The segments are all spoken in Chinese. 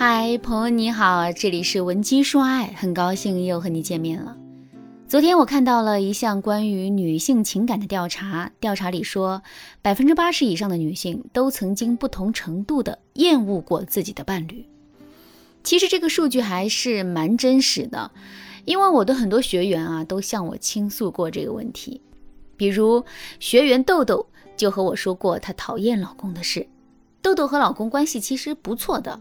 嗨，朋友你好，这里是文姬说爱，很高兴又和你见面了。昨天我看到了一项关于女性情感的调查，调查里说，百分之八十以上的女性都曾经不同程度的厌恶过自己的伴侣。其实这个数据还是蛮真实的，因为我的很多学员啊都向我倾诉过这个问题，比如学员豆豆就和我说过她讨厌老公的事。豆豆和老公关系其实不错的，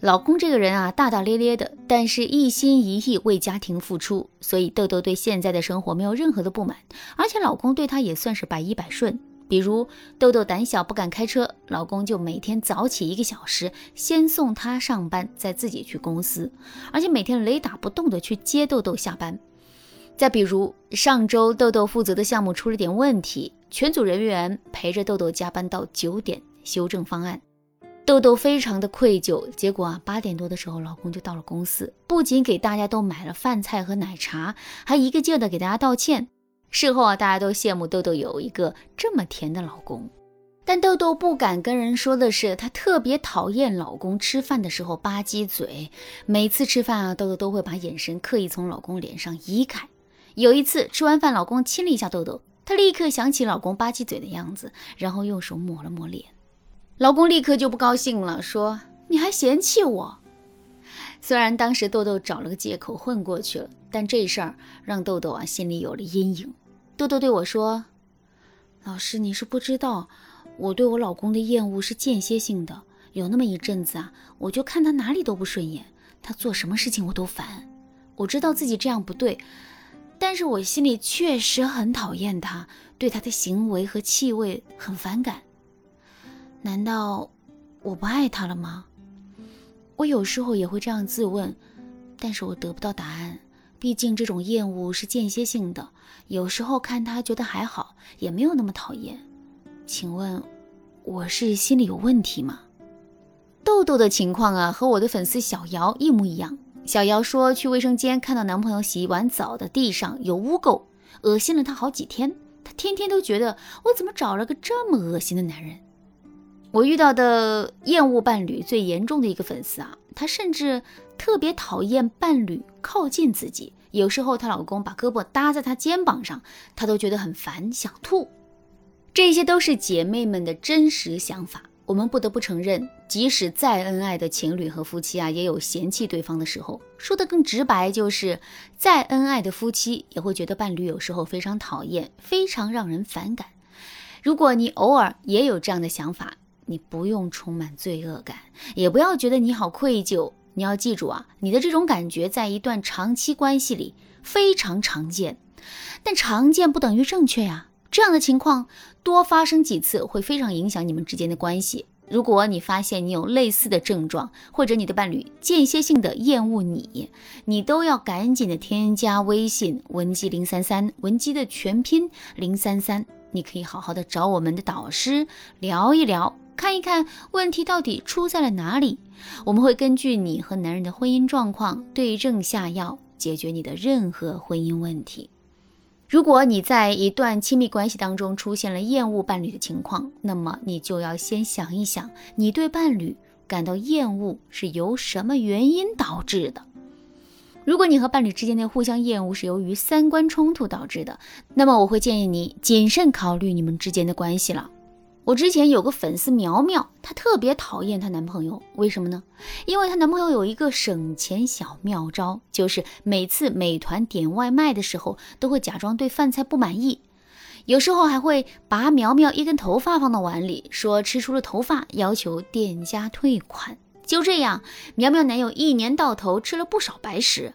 老公这个人啊大大咧咧的，但是一心一意为家庭付出，所以豆豆对现在的生活没有任何的不满，而且老公对她也算是百依百顺。比如豆豆胆小不敢开车，老公就每天早起一个小时，先送她上班，再自己去公司，而且每天雷打不动的去接豆豆下班。再比如上周豆豆负责的项目出了点问题，全组人员陪着豆豆加班到九点。修正方案，豆豆非常的愧疚。结果啊，八点多的时候，老公就到了公司，不仅给大家都买了饭菜和奶茶，还一个劲的给大家道歉。事后啊，大家都羡慕豆豆有一个这么甜的老公。但豆豆不敢跟人说的是，她特别讨厌老公吃饭的时候吧唧嘴。每次吃饭啊，豆豆都会把眼神刻意从老公脸上移开。有一次吃完饭，老公亲了一下豆豆，她立刻想起老公吧唧嘴的样子，然后用手抹了抹脸。老公立刻就不高兴了，说：“你还嫌弃我？”虽然当时豆豆找了个借口混过去了，但这事儿让豆豆啊心里有了阴影。豆豆对我说：“老师，你是不知道，我对我老公的厌恶是间歇性的。有那么一阵子啊，我就看他哪里都不顺眼，他做什么事情我都烦。我知道自己这样不对，但是我心里确实很讨厌他，对他的行为和气味很反感。”难道我不爱他了吗？我有时候也会这样自问，但是我得不到答案。毕竟这种厌恶是间歇性的，有时候看他觉得还好，也没有那么讨厌。请问我是心里有问题吗？豆豆的情况啊，和我的粉丝小姚一模一样。小姚说去卫生间看到男朋友洗完澡的地上有污垢，恶心了她好几天。她天天都觉得我怎么找了个这么恶心的男人。我遇到的厌恶伴侣最严重的一个粉丝啊，她甚至特别讨厌伴侣靠近自己。有时候她老公把胳膊搭在她肩膀上，她都觉得很烦，想吐。这些都是姐妹们的真实想法。我们不得不承认，即使再恩爱的情侣和夫妻啊，也有嫌弃对方的时候。说的更直白，就是再恩爱的夫妻也会觉得伴侣有时候非常讨厌，非常让人反感。如果你偶尔也有这样的想法，你不用充满罪恶感，也不要觉得你好愧疚。你要记住啊，你的这种感觉在一段长期关系里非常常见，但常见不等于正确呀。这样的情况多发生几次会非常影响你们之间的关系。如果你发现你有类似的症状，或者你的伴侣间歇性的厌恶你，你都要赶紧的添加微信文姬零三三，文姬的全拼零三三，你可以好好的找我们的导师聊一聊。看一看问题到底出在了哪里，我们会根据你和男人的婚姻状况对症下药，解决你的任何婚姻问题。如果你在一段亲密关系当中出现了厌恶伴侣的情况，那么你就要先想一想，你对伴侣感到厌恶是由什么原因导致的。如果你和伴侣之间的互相厌恶是由于三观冲突导致的，那么我会建议你谨慎考虑你们之间的关系了。我之前有个粉丝苗苗，她特别讨厌她男朋友，为什么呢？因为她男朋友有一个省钱小妙招，就是每次美团点外卖的时候，都会假装对饭菜不满意，有时候还会拔苗苗一根头发放到碗里，说吃出了头发，要求店家退款。就这样，苗苗男友一年到头吃了不少白食。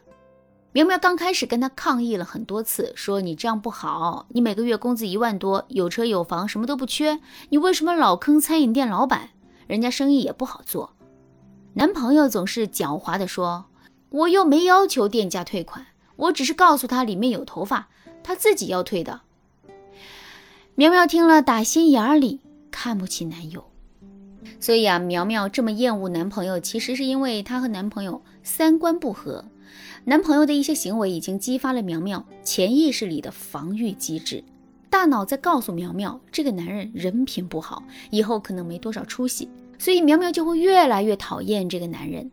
苗苗刚开始跟他抗议了很多次，说你这样不好，你每个月工资一万多，有车有房，什么都不缺，你为什么老坑餐饮店老板？人家生意也不好做。男朋友总是狡猾的说，我又没要求店家退款，我只是告诉他里面有头发，他自己要退的。苗苗听了，打心眼里看不起男友，所以啊，苗苗这么厌恶男朋友，其实是因为她和男朋友三观不合。男朋友的一些行为已经激发了苗苗潜意识里的防御机制，大脑在告诉苗苗，这个男人人品不好，以后可能没多少出息，所以苗苗就会越来越讨厌这个男人。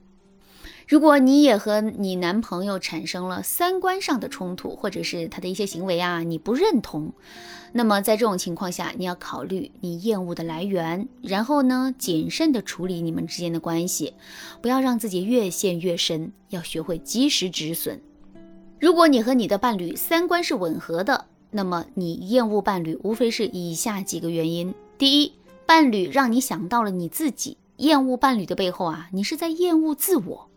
如果你也和你男朋友产生了三观上的冲突，或者是他的一些行为啊你不认同，那么在这种情况下，你要考虑你厌恶的来源，然后呢谨慎的处理你们之间的关系，不要让自己越陷越深，要学会及时止损。如果你和你的伴侣三观是吻合的，那么你厌恶伴侣无非是以下几个原因：第一，伴侣让你想到了你自己，厌恶伴侣的背后啊，你是在厌恶自我。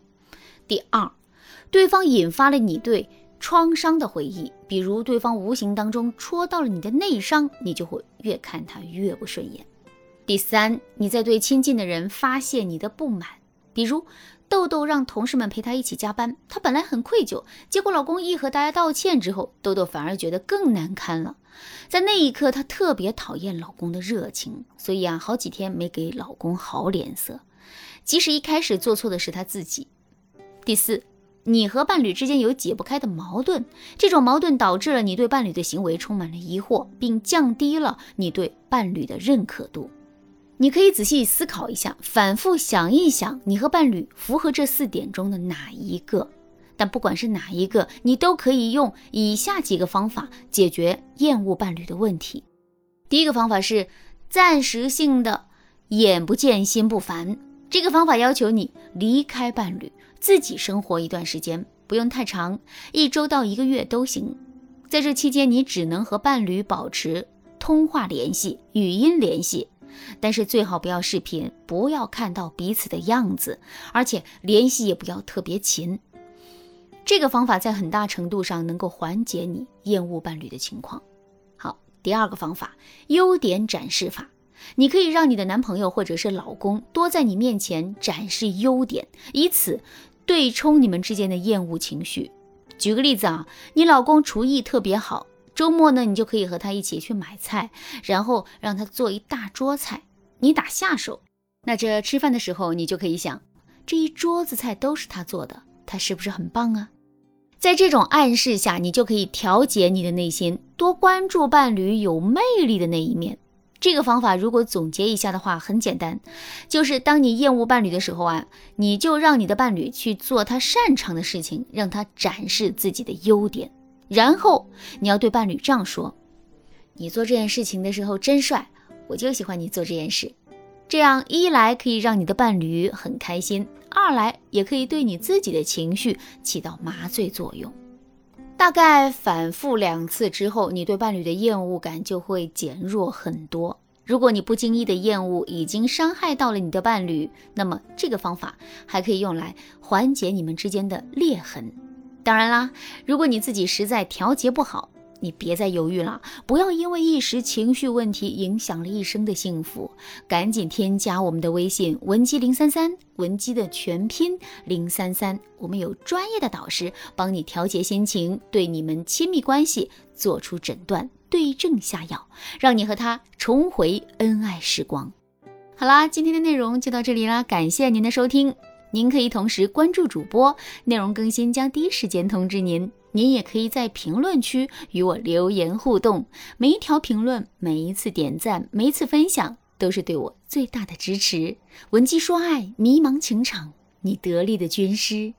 第二，对方引发了你对创伤的回忆，比如对方无形当中戳到了你的内伤，你就会越看他越不顺眼。第三，你在对亲近的人发泄你的不满，比如豆豆让同事们陪她一起加班，她本来很愧疚，结果老公一和大家道歉之后，豆豆反而觉得更难堪了。在那一刻，她特别讨厌老公的热情，所以啊，好几天没给老公好脸色，即使一开始做错的是她自己。第四，你和伴侣之间有解不开的矛盾，这种矛盾导致了你对伴侣的行为充满了疑惑，并降低了你对伴侣的认可度。你可以仔细思考一下，反复想一想，你和伴侣符合这四点中的哪一个？但不管是哪一个，你都可以用以下几个方法解决厌恶伴侣的问题。第一个方法是暂时性的眼不见心不烦，这个方法要求你离开伴侣。自己生活一段时间，不用太长，一周到一个月都行。在这期间，你只能和伴侣保持通话联系、语音联系，但是最好不要视频，不要看到彼此的样子，而且联系也不要特别勤。这个方法在很大程度上能够缓解你厌恶伴侣的情况。好，第二个方法，优点展示法，你可以让你的男朋友或者是老公多在你面前展示优点，以此。对冲你们之间的厌恶情绪。举个例子啊，你老公厨艺特别好，周末呢，你就可以和他一起去买菜，然后让他做一大桌菜，你打下手。那这吃饭的时候，你就可以想，这一桌子菜都是他做的，他是不是很棒啊？在这种暗示下，你就可以调节你的内心，多关注伴侣有魅力的那一面。这个方法如果总结一下的话，很简单，就是当你厌恶伴侣的时候啊，你就让你的伴侣去做他擅长的事情，让他展示自己的优点，然后你要对伴侣这样说：“你做这件事情的时候真帅，我就喜欢你做这件事。”这样一来可以让你的伴侣很开心，二来也可以对你自己的情绪起到麻醉作用。大概反复两次之后，你对伴侣的厌恶感就会减弱很多。如果你不经意的厌恶已经伤害到了你的伴侣，那么这个方法还可以用来缓解你们之间的裂痕。当然啦，如果你自己实在调节不好，你别再犹豫了，不要因为一时情绪问题影响了一生的幸福，赶紧添加我们的微信文姬零三三，文姬的全拼零三三，我们有专业的导师帮你调节心情，对你们亲密关系做出诊断，对症下药，让你和他重回恩爱时光。好啦，今天的内容就到这里啦，感谢您的收听，您可以同时关注主播，内容更新将第一时间通知您。您也可以在评论区与我留言互动，每一条评论、每一次点赞、每一次分享，都是对我最大的支持。文姬说爱，迷茫情场，你得力的军师。